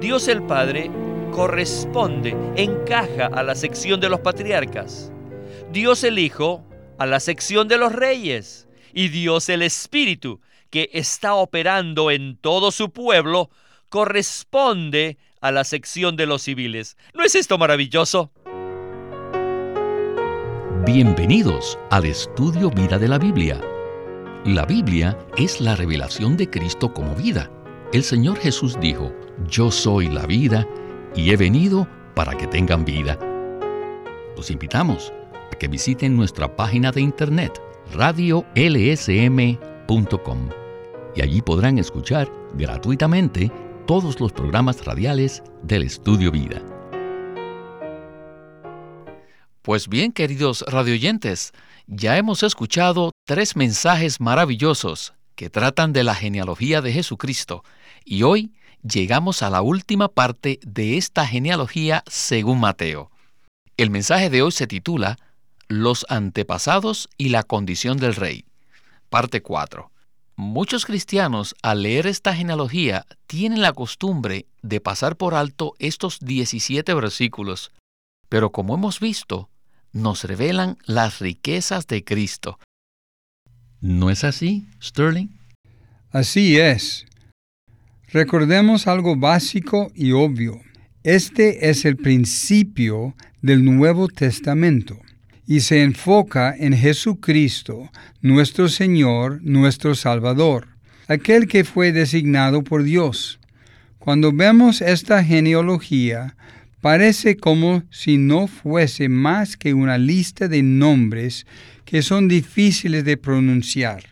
Dios el Padre corresponde, encaja a la sección de los patriarcas. Dios el Hijo a la sección de los reyes. Y Dios el Espíritu, que está operando en todo su pueblo, corresponde a la sección de los civiles. ¿No es esto maravilloso? Bienvenidos al estudio Vida de la Biblia. La Biblia es la revelación de Cristo como vida. El Señor Jesús dijo, yo soy la vida y he venido para que tengan vida. Los invitamos a que visiten nuestra página de internet radiolsm.com y allí podrán escuchar gratuitamente todos los programas radiales del Estudio Vida. Pues bien, queridos radioyentes, ya hemos escuchado tres mensajes maravillosos que tratan de la genealogía de Jesucristo y hoy llegamos a la última parte de esta genealogía según Mateo. El mensaje de hoy se titula Los antepasados y la condición del rey. Parte 4. Muchos cristianos al leer esta genealogía tienen la costumbre de pasar por alto estos 17 versículos, pero como hemos visto, nos revelan las riquezas de Cristo. ¿No es así, Sterling? Así es. Recordemos algo básico y obvio. Este es el principio del Nuevo Testamento y se enfoca en Jesucristo, nuestro Señor, nuestro Salvador, aquel que fue designado por Dios. Cuando vemos esta genealogía, parece como si no fuese más que una lista de nombres que son difíciles de pronunciar.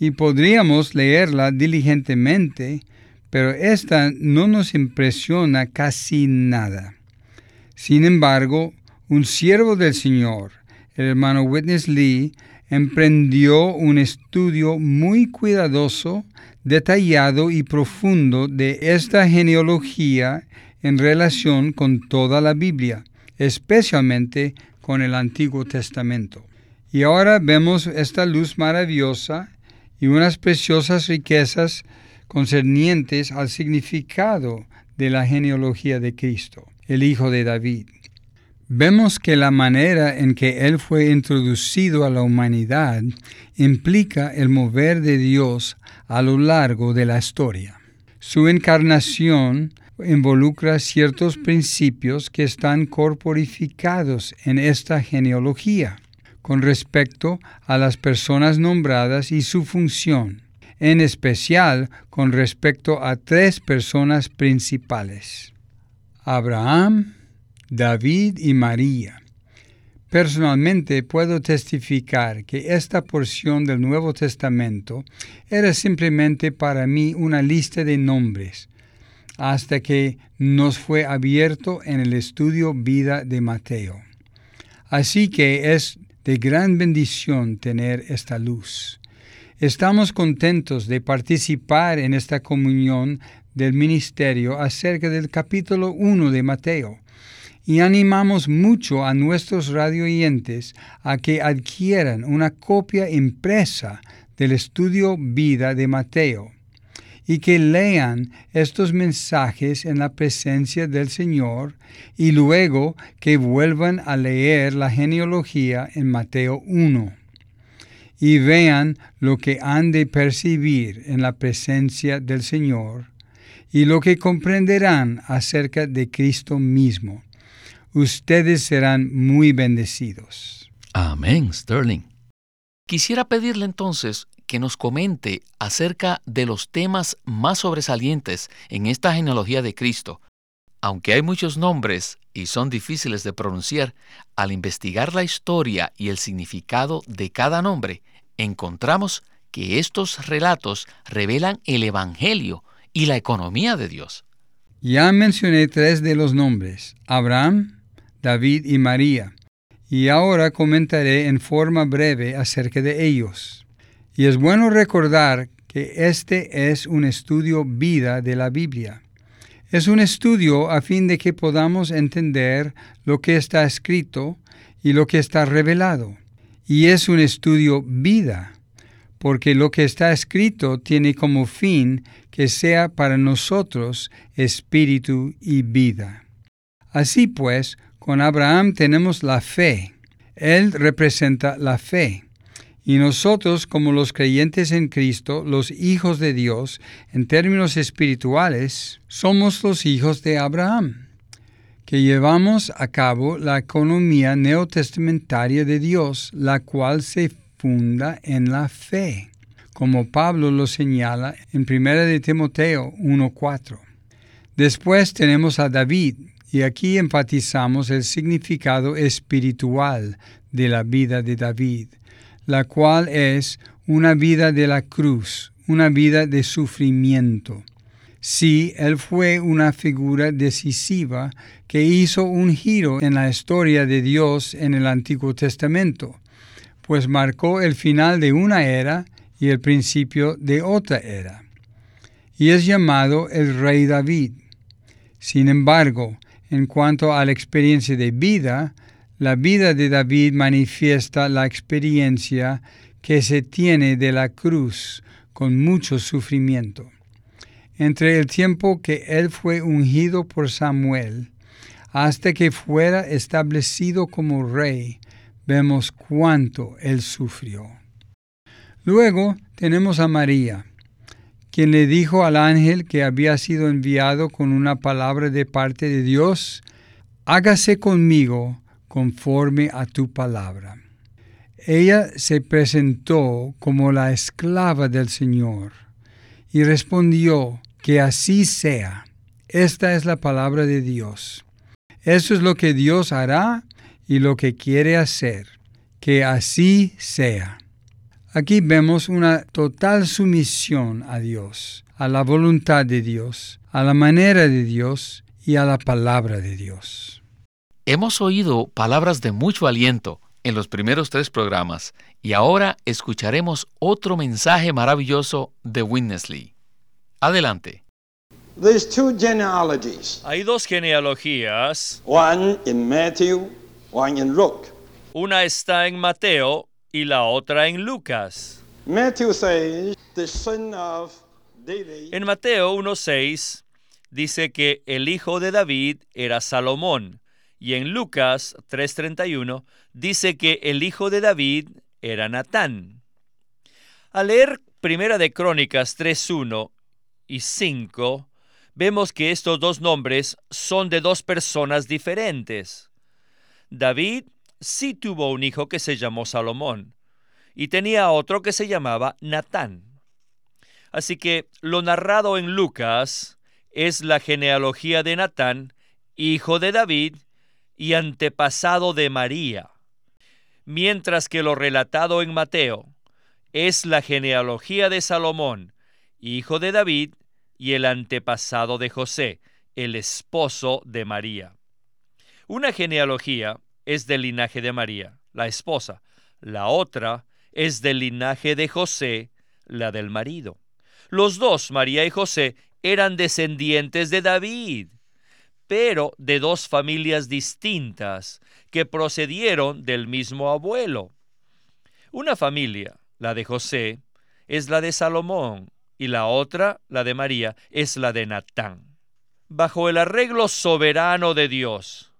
Y podríamos leerla diligentemente, pero esta no nos impresiona casi nada. Sin embargo, un siervo del Señor, el hermano Witness Lee, emprendió un estudio muy cuidadoso, detallado y profundo de esta genealogía en relación con toda la Biblia, especialmente con el Antiguo Testamento. Y ahora vemos esta luz maravillosa y unas preciosas riquezas concernientes al significado de la genealogía de Cristo, el Hijo de David. Vemos que la manera en que Él fue introducido a la humanidad implica el mover de Dios a lo largo de la historia. Su encarnación involucra ciertos principios que están corporificados en esta genealogía con respecto a las personas nombradas y su función, en especial con respecto a tres personas principales, Abraham, David y María. Personalmente puedo testificar que esta porción del Nuevo Testamento era simplemente para mí una lista de nombres, hasta que nos fue abierto en el estudio Vida de Mateo. Así que es de gran bendición tener esta luz. Estamos contentos de participar en esta comunión del ministerio acerca del capítulo 1 de Mateo. Y animamos mucho a nuestros radioyentes a que adquieran una copia impresa del estudio Vida de Mateo y que lean estos mensajes en la presencia del Señor y luego que vuelvan a leer la genealogía en Mateo 1 y vean lo que han de percibir en la presencia del Señor y lo que comprenderán acerca de Cristo mismo. Ustedes serán muy bendecidos. Amén, Sterling. Quisiera pedirle entonces que nos comente acerca de los temas más sobresalientes en esta genealogía de Cristo. Aunque hay muchos nombres y son difíciles de pronunciar, al investigar la historia y el significado de cada nombre, encontramos que estos relatos revelan el Evangelio y la economía de Dios. Ya mencioné tres de los nombres, Abraham, David y María, y ahora comentaré en forma breve acerca de ellos. Y es bueno recordar que este es un estudio vida de la Biblia. Es un estudio a fin de que podamos entender lo que está escrito y lo que está revelado. Y es un estudio vida, porque lo que está escrito tiene como fin que sea para nosotros espíritu y vida. Así pues, con Abraham tenemos la fe. Él representa la fe. Y nosotros, como los creyentes en Cristo, los hijos de Dios, en términos espirituales, somos los hijos de Abraham, que llevamos a cabo la economía neotestamentaria de Dios, la cual se funda en la fe, como Pablo lo señala en 1 de Timoteo 1.4. Después tenemos a David, y aquí enfatizamos el significado espiritual de la vida de David la cual es una vida de la cruz, una vida de sufrimiento. Sí, él fue una figura decisiva que hizo un giro en la historia de Dios en el Antiguo Testamento, pues marcó el final de una era y el principio de otra era. Y es llamado el Rey David. Sin embargo, en cuanto a la experiencia de vida, la vida de David manifiesta la experiencia que se tiene de la cruz con mucho sufrimiento. Entre el tiempo que él fue ungido por Samuel hasta que fuera establecido como rey, vemos cuánto él sufrió. Luego tenemos a María, quien le dijo al ángel que había sido enviado con una palabra de parte de Dios, hágase conmigo conforme a tu palabra. Ella se presentó como la esclava del Señor y respondió, que así sea. Esta es la palabra de Dios. Eso es lo que Dios hará y lo que quiere hacer. Que así sea. Aquí vemos una total sumisión a Dios, a la voluntad de Dios, a la manera de Dios y a la palabra de Dios. Hemos oído palabras de mucho aliento en los primeros tres programas y ahora escucharemos otro mensaje maravilloso de Winnesley. Adelante. Hay dos genealogías. Una está en Mateo y la otra en Lucas. En Mateo 1.6 dice que el hijo de David era Salomón y en Lucas 3:31 dice que el hijo de David era Natán. Al leer Primera de Crónicas 3:1 y 5, vemos que estos dos nombres son de dos personas diferentes. David sí tuvo un hijo que se llamó Salomón y tenía otro que se llamaba Natán. Así que lo narrado en Lucas es la genealogía de Natán, hijo de David, y antepasado de María, mientras que lo relatado en Mateo es la genealogía de Salomón, hijo de David, y el antepasado de José, el esposo de María. Una genealogía es del linaje de María, la esposa, la otra es del linaje de José, la del marido. Los dos, María y José, eran descendientes de David, pero de dos familias distintas que procedieron del mismo abuelo. Una familia, la de José, es la de Salomón y la otra, la de María, es la de Natán. Bajo el arreglo soberano de Dios,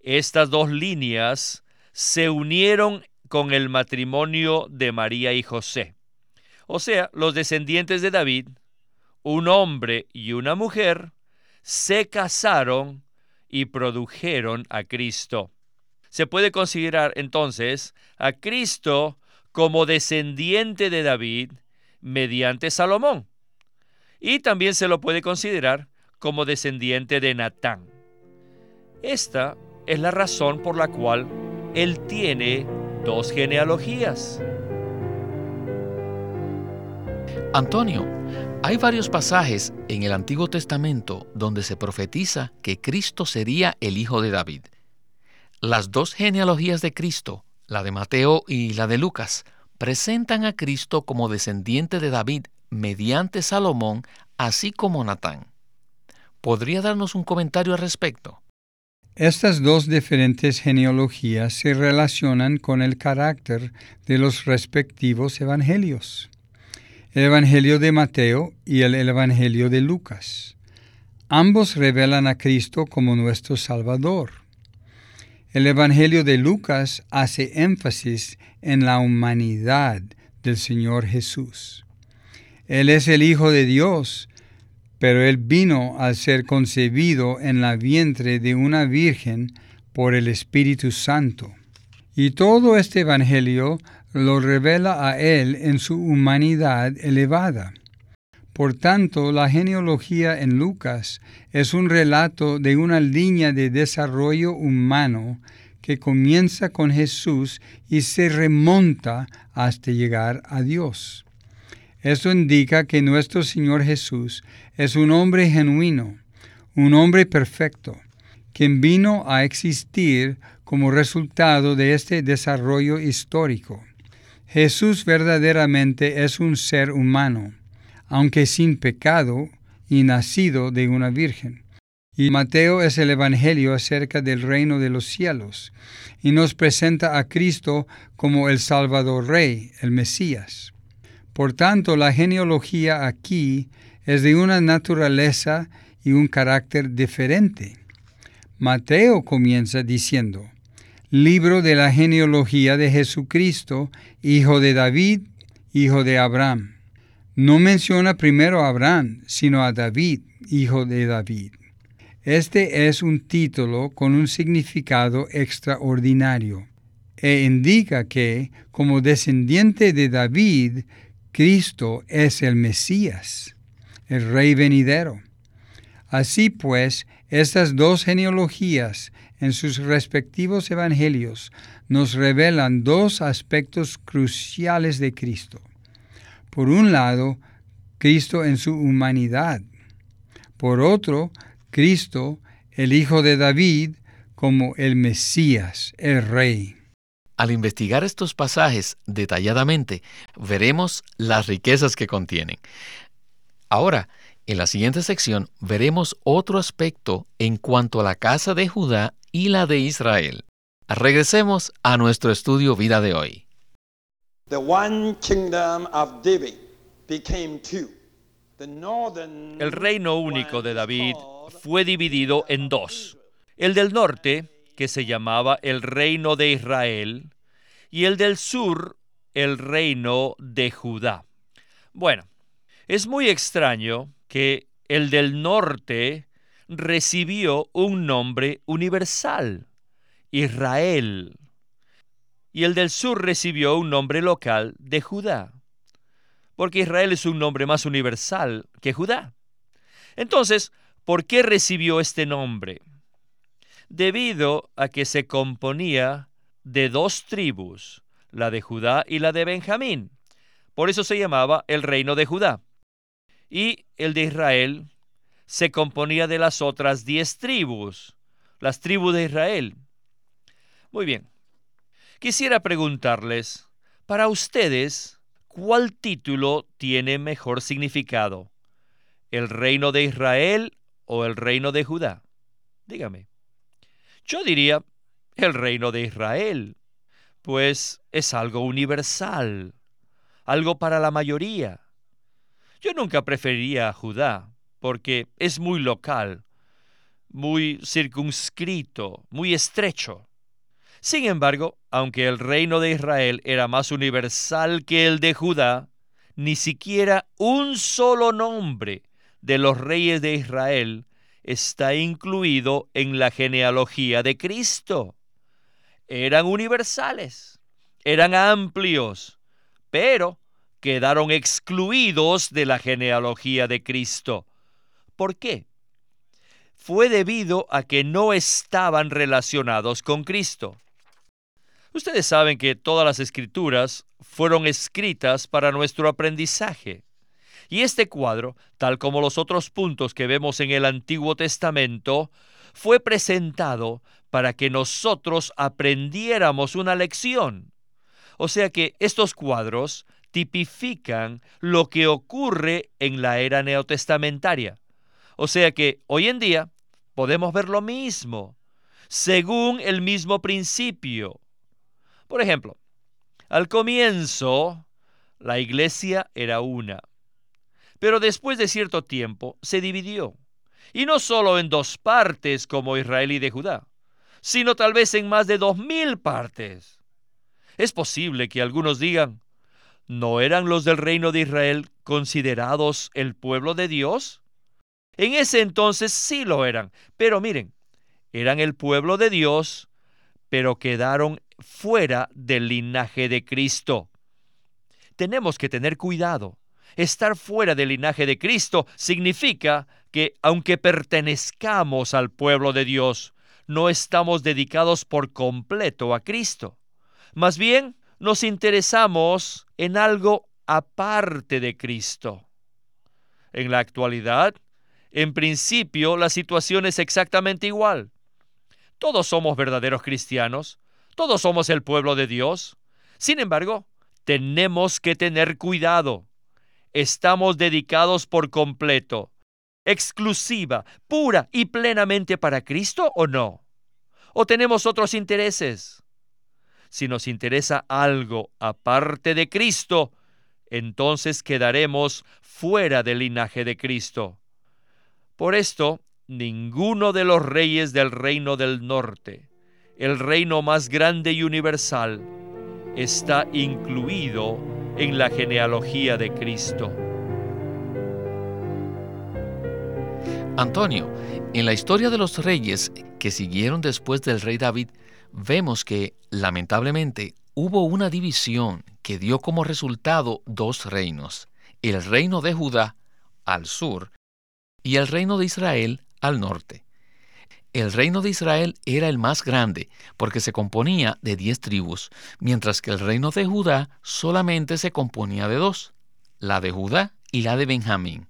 estas dos líneas se unieron con el matrimonio de María y José. O sea, los descendientes de David, un hombre y una mujer, se casaron y produjeron a Cristo. Se puede considerar entonces a Cristo como descendiente de David mediante Salomón. Y también se lo puede considerar como descendiente de Natán. Esta es la razón por la cual él tiene dos genealogías. Antonio, hay varios pasajes en el Antiguo Testamento donde se profetiza que Cristo sería el hijo de David. Las dos genealogías de Cristo, la de Mateo y la de Lucas, presentan a Cristo como descendiente de David mediante Salomón, así como Natán. ¿Podría darnos un comentario al respecto? Estas dos diferentes genealogías se relacionan con el carácter de los respectivos evangelios. El Evangelio de Mateo y el Evangelio de Lucas. Ambos revelan a Cristo como nuestro Salvador. El Evangelio de Lucas hace énfasis en la humanidad del Señor Jesús. Él es el Hijo de Dios, pero Él vino al ser concebido en la vientre de una virgen por el Espíritu Santo. Y todo este Evangelio lo revela a Él en su humanidad elevada. Por tanto, la genealogía en Lucas es un relato de una línea de desarrollo humano que comienza con Jesús y se remonta hasta llegar a Dios. Esto indica que nuestro Señor Jesús es un hombre genuino, un hombre perfecto, quien vino a existir como resultado de este desarrollo histórico. Jesús verdaderamente es un ser humano, aunque sin pecado y nacido de una virgen. Y Mateo es el Evangelio acerca del reino de los cielos, y nos presenta a Cristo como el Salvador Rey, el Mesías. Por tanto, la genealogía aquí es de una naturaleza y un carácter diferente. Mateo comienza diciendo, Libro de la genealogía de Jesucristo, hijo de David, hijo de Abraham. No menciona primero a Abraham, sino a David, hijo de David. Este es un título con un significado extraordinario e indica que, como descendiente de David, Cristo es el Mesías, el Rey venidero. Así pues, estas dos genealogías en sus respectivos evangelios nos revelan dos aspectos cruciales de Cristo. Por un lado, Cristo en su humanidad. Por otro, Cristo, el Hijo de David, como el Mesías, el Rey. Al investigar estos pasajes detalladamente, veremos las riquezas que contienen. Ahora, en la siguiente sección veremos otro aspecto en cuanto a la casa de Judá y la de Israel. Regresemos a nuestro estudio vida de hoy. El reino único de David fue dividido en dos. El del norte, que se llamaba el reino de Israel, y el del sur, el reino de Judá. Bueno, es muy extraño que el del norte recibió un nombre universal, Israel, y el del sur recibió un nombre local de Judá, porque Israel es un nombre más universal que Judá. Entonces, ¿por qué recibió este nombre? debido a que se componía de dos tribus, la de Judá y la de Benjamín. Por eso se llamaba el reino de Judá. Y el de Israel se componía de las otras diez tribus, las tribus de Israel. Muy bien. Quisiera preguntarles, para ustedes, ¿cuál título tiene mejor significado? ¿El reino de Israel o el reino de Judá? Dígame. Yo diría el reino de Israel, pues es algo universal, algo para la mayoría. Yo nunca preferiría a Judá, porque es muy local, muy circunscrito, muy estrecho. Sin embargo, aunque el reino de Israel era más universal que el de Judá, ni siquiera un solo nombre de los reyes de Israel está incluido en la genealogía de Cristo. Eran universales, eran amplios, pero quedaron excluidos de la genealogía de Cristo. ¿Por qué? Fue debido a que no estaban relacionados con Cristo. Ustedes saben que todas las escrituras fueron escritas para nuestro aprendizaje. Y este cuadro, tal como los otros puntos que vemos en el Antiguo Testamento, fue presentado para que nosotros aprendiéramos una lección. O sea que estos cuadros tipifican lo que ocurre en la era neotestamentaria. O sea que hoy en día podemos ver lo mismo, según el mismo principio. Por ejemplo, al comienzo La iglesia era una. Pero después de cierto tiempo se dividió, y no solo en dos partes como Israel y de Judá, sino tal vez en más de dos mil partes. Es posible que algunos digan, ¿no eran los del reino de Israel considerados el pueblo de Dios? En ese entonces sí lo eran, pero miren, eran el pueblo de Dios, pero quedaron fuera del linaje de Cristo. Tenemos que tener cuidado. Estar fuera del linaje de Cristo significa que aunque pertenezcamos al pueblo de Dios, no estamos dedicados por completo a Cristo. Más bien, nos interesamos en algo aparte de Cristo. En la actualidad, en principio, la situación es exactamente igual. Todos somos verdaderos cristianos, todos somos el pueblo de Dios. Sin embargo, tenemos que tener cuidado. Estamos dedicados por completo, exclusiva, pura y plenamente para Cristo o no? ¿O tenemos otros intereses? Si nos interesa algo aparte de Cristo, entonces quedaremos fuera del linaje de Cristo. Por esto, ninguno de los reyes del reino del norte, el reino más grande y universal, está incluido en la genealogía de Cristo. Antonio, en la historia de los reyes que siguieron después del rey David, vemos que, lamentablemente, hubo una división que dio como resultado dos reinos, el reino de Judá al sur y el reino de Israel al norte. El reino de Israel era el más grande porque se componía de diez tribus, mientras que el reino de Judá solamente se componía de dos, la de Judá y la de Benjamín.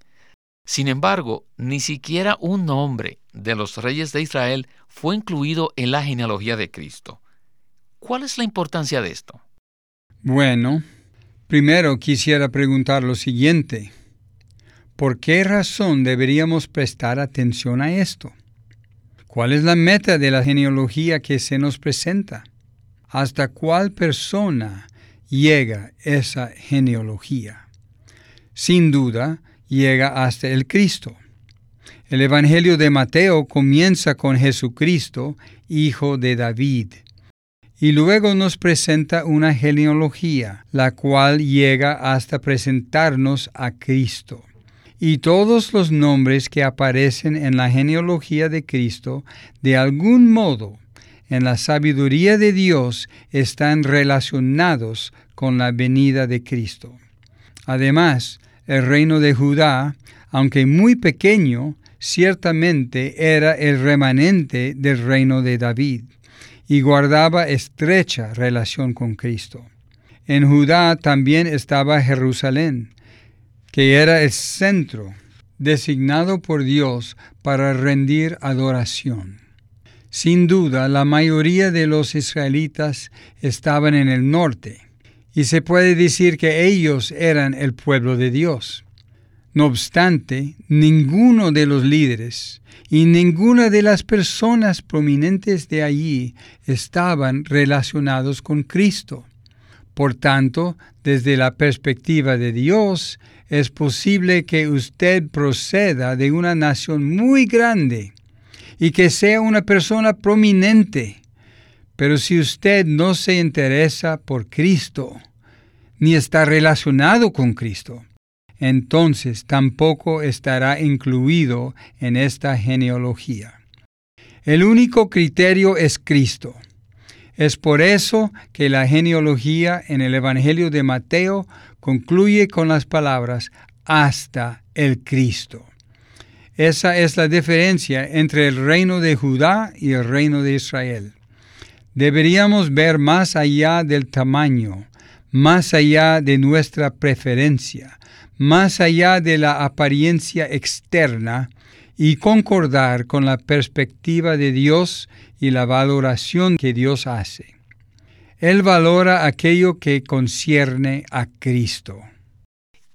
Sin embargo, ni siquiera un nombre de los reyes de Israel fue incluido en la genealogía de Cristo. ¿Cuál es la importancia de esto? Bueno, primero quisiera preguntar lo siguiente. ¿Por qué razón deberíamos prestar atención a esto? ¿Cuál es la meta de la genealogía que se nos presenta? ¿Hasta cuál persona llega esa genealogía? Sin duda, llega hasta el Cristo. El Evangelio de Mateo comienza con Jesucristo, hijo de David, y luego nos presenta una genealogía, la cual llega hasta presentarnos a Cristo y todos los nombres que aparecen en la genealogía de Cristo, de algún modo, en la sabiduría de Dios, están relacionados con la venida de Cristo. Además, el reino de Judá, aunque muy pequeño, ciertamente era el remanente del reino de David y guardaba estrecha relación con Cristo. En Judá también estaba Jerusalén, que era el centro designado por Dios para rendir adoración. Sin duda, la mayoría de los israelitas estaban en el norte, y se puede decir que ellos eran el pueblo de Dios. No obstante, ninguno de los líderes y ninguna de las personas prominentes de allí estaban relacionados con Cristo. Por tanto, desde la perspectiva de Dios, es posible que usted proceda de una nación muy grande y que sea una persona prominente. Pero si usted no se interesa por Cristo, ni está relacionado con Cristo, entonces tampoco estará incluido en esta genealogía. El único criterio es Cristo. Es por eso que la genealogía en el Evangelio de Mateo concluye con las palabras hasta el Cristo. Esa es la diferencia entre el reino de Judá y el reino de Israel. Deberíamos ver más allá del tamaño, más allá de nuestra preferencia, más allá de la apariencia externa y concordar con la perspectiva de Dios y la valoración que Dios hace. Él valora aquello que concierne a Cristo.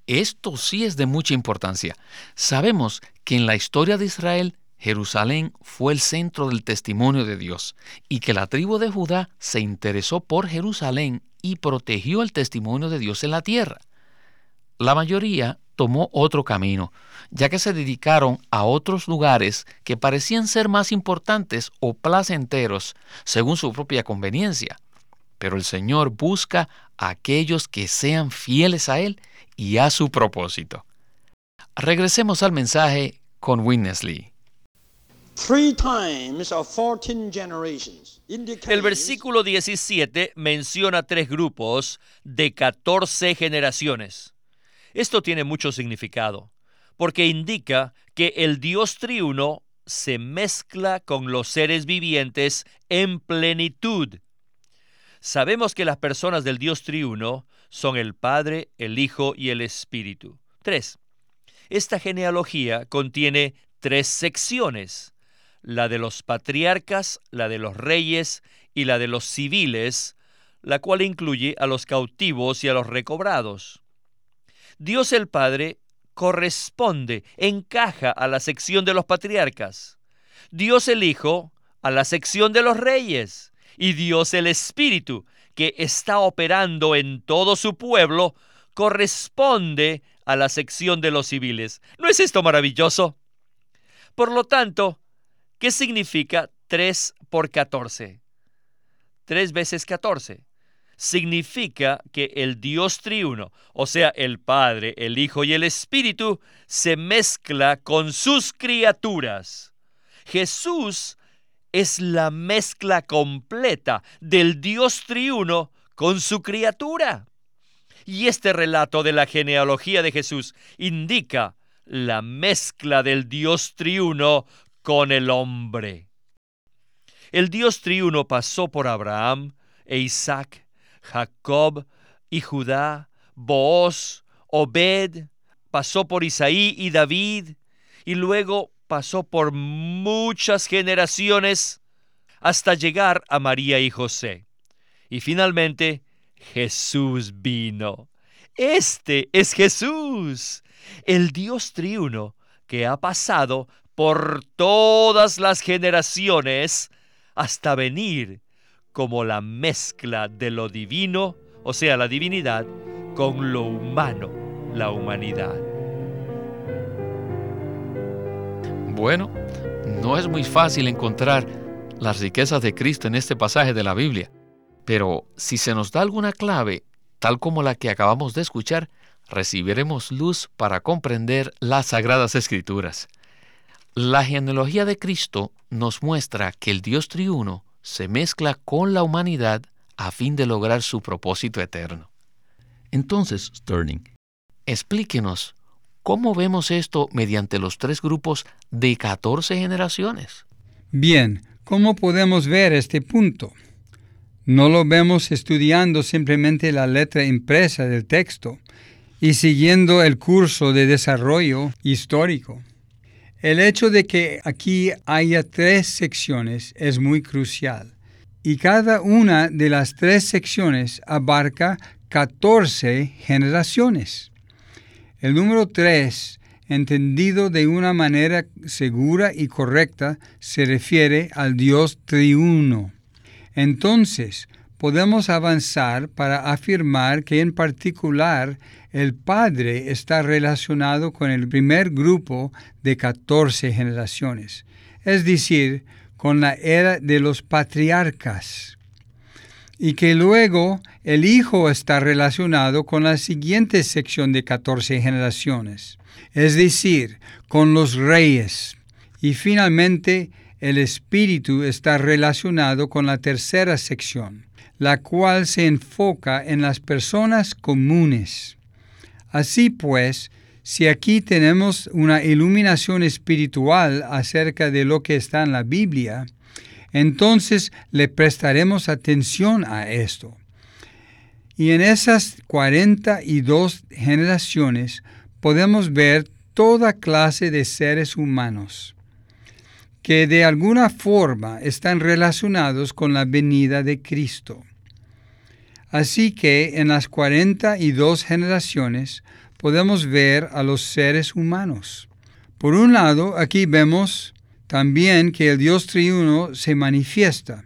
Esto sí es de mucha importancia. Sabemos que en la historia de Israel, Jerusalén fue el centro del testimonio de Dios y que la tribu de Judá se interesó por Jerusalén y protegió el testimonio de Dios en la tierra. la mayoría tomó otro camino, ya que se dedicaron a otros lugares que parecían ser más importantes o placenteros según su propia conveniencia. Pero el Señor busca a aquellos que sean fieles a Él y a su propósito. Regresemos al mensaje con Winnesley. El versículo 17 menciona tres grupos de 14 generaciones. Esto tiene mucho significado, porque indica que el Dios triuno se mezcla con los seres vivientes en plenitud. Sabemos que las personas del Dios triuno son el Padre, el Hijo y el Espíritu. 3. Esta genealogía contiene tres secciones, la de los patriarcas, la de los reyes y la de los civiles, la cual incluye a los cautivos y a los recobrados. Dios el Padre corresponde, encaja a la sección de los patriarcas. Dios el Hijo a la sección de los reyes. Y Dios el Espíritu, que está operando en todo su pueblo, corresponde a la sección de los civiles. ¿No es esto maravilloso? Por lo tanto, ¿qué significa 3 por 14? 3 veces 14 significa que el Dios triuno, o sea, el Padre, el Hijo y el Espíritu, se mezcla con sus criaturas. Jesús es la mezcla completa del Dios triuno con su criatura. Y este relato de la genealogía de Jesús indica la mezcla del Dios triuno con el hombre. El Dios triuno pasó por Abraham e Isaac Jacob y Judá, Booz, Obed, pasó por Isaí y David, y luego pasó por muchas generaciones hasta llegar a María y José. Y finalmente Jesús vino. Este es Jesús, el Dios triuno que ha pasado por todas las generaciones hasta venir como la mezcla de lo divino, o sea, la divinidad, con lo humano, la humanidad. Bueno, no es muy fácil encontrar las riquezas de Cristo en este pasaje de la Biblia, pero si se nos da alguna clave, tal como la que acabamos de escuchar, recibiremos luz para comprender las sagradas escrituras. La genealogía de Cristo nos muestra que el Dios triuno se mezcla con la humanidad a fin de lograr su propósito eterno. Entonces, Sterling, explíquenos cómo vemos esto mediante los tres grupos de 14 generaciones. Bien, ¿cómo podemos ver este punto? No lo vemos estudiando simplemente la letra impresa del texto y siguiendo el curso de desarrollo histórico. El hecho de que aquí haya tres secciones es muy crucial y cada una de las tres secciones abarca 14 generaciones. El número 3, entendido de una manera segura y correcta, se refiere al Dios triuno. Entonces, podemos avanzar para afirmar que en particular el Padre está relacionado con el primer grupo de 14 generaciones, es decir, con la era de los patriarcas, y que luego el Hijo está relacionado con la siguiente sección de 14 generaciones, es decir, con los reyes, y finalmente el Espíritu está relacionado con la tercera sección, la cual se enfoca en las personas comunes. Así pues, si aquí tenemos una iluminación espiritual acerca de lo que está en la Biblia, entonces le prestaremos atención a esto. Y en esas 42 generaciones podemos ver toda clase de seres humanos que de alguna forma están relacionados con la venida de Cristo. Así que en las 42 generaciones podemos ver a los seres humanos. Por un lado, aquí vemos también que el Dios triuno se manifiesta,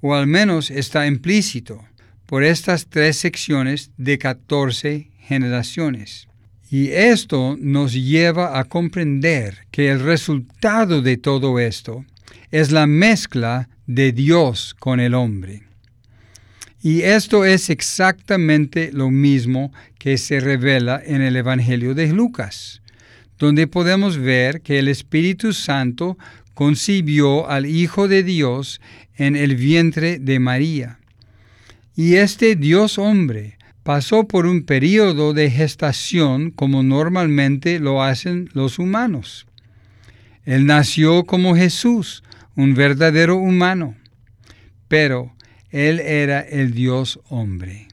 o al menos está implícito, por estas tres secciones de 14 generaciones. Y esto nos lleva a comprender que el resultado de todo esto es la mezcla de Dios con el hombre. Y esto es exactamente lo mismo que se revela en el Evangelio de Lucas, donde podemos ver que el Espíritu Santo concibió al Hijo de Dios en el vientre de María. Y este Dios hombre pasó por un periodo de gestación como normalmente lo hacen los humanos. Él nació como Jesús, un verdadero humano, pero él era el Dios hombre.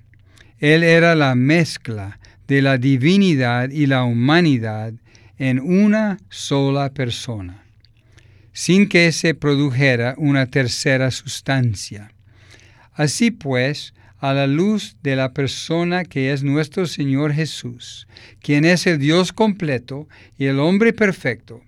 Él era la mezcla de la divinidad y la humanidad en una sola persona, sin que se produjera una tercera sustancia. Así pues, a la luz de la persona que es nuestro Señor Jesús, quien es el Dios completo y el hombre perfecto,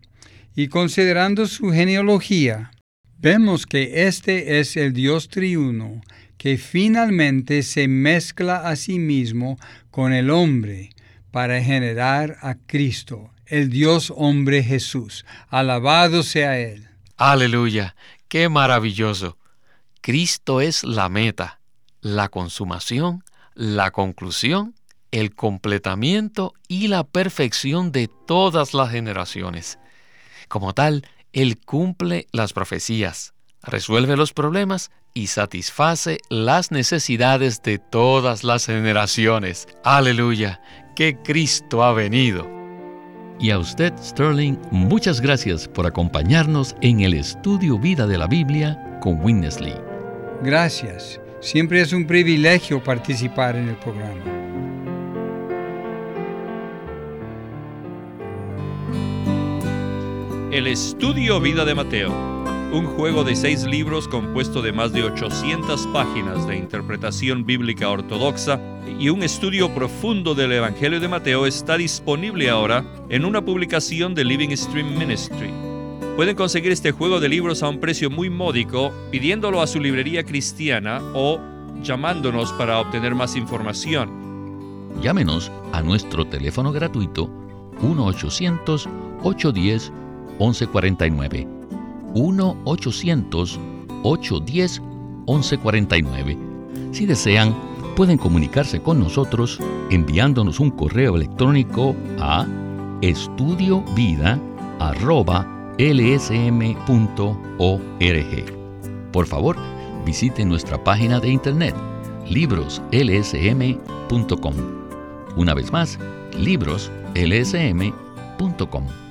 y considerando su genealogía, Vemos que este es el Dios triuno que finalmente se mezcla a sí mismo con el hombre para generar a Cristo, el Dios hombre Jesús. Alabado sea Él. Aleluya, qué maravilloso. Cristo es la meta, la consumación, la conclusión, el completamiento y la perfección de todas las generaciones. Como tal, él cumple las profecías, resuelve los problemas y satisface las necesidades de todas las generaciones. Aleluya, que Cristo ha venido. Y a usted, Sterling, muchas gracias por acompañarnos en el estudio Vida de la Biblia con Winnesley. Gracias. Siempre es un privilegio participar en el programa. El Estudio Vida de Mateo, un juego de seis libros compuesto de más de 800 páginas de interpretación bíblica ortodoxa y un estudio profundo del Evangelio de Mateo está disponible ahora en una publicación de Living Stream Ministry. Pueden conseguir este juego de libros a un precio muy módico pidiéndolo a su librería cristiana o llamándonos para obtener más información. Llámenos a nuestro teléfono gratuito 1 800 810 1149. 1-800-810-1149. Si desean, pueden comunicarse con nosotros enviándonos un correo electrónico a estudiovida.lsm.org. Por favor, visite nuestra página de internet libroslsm.com. Una vez más, libroslsm.com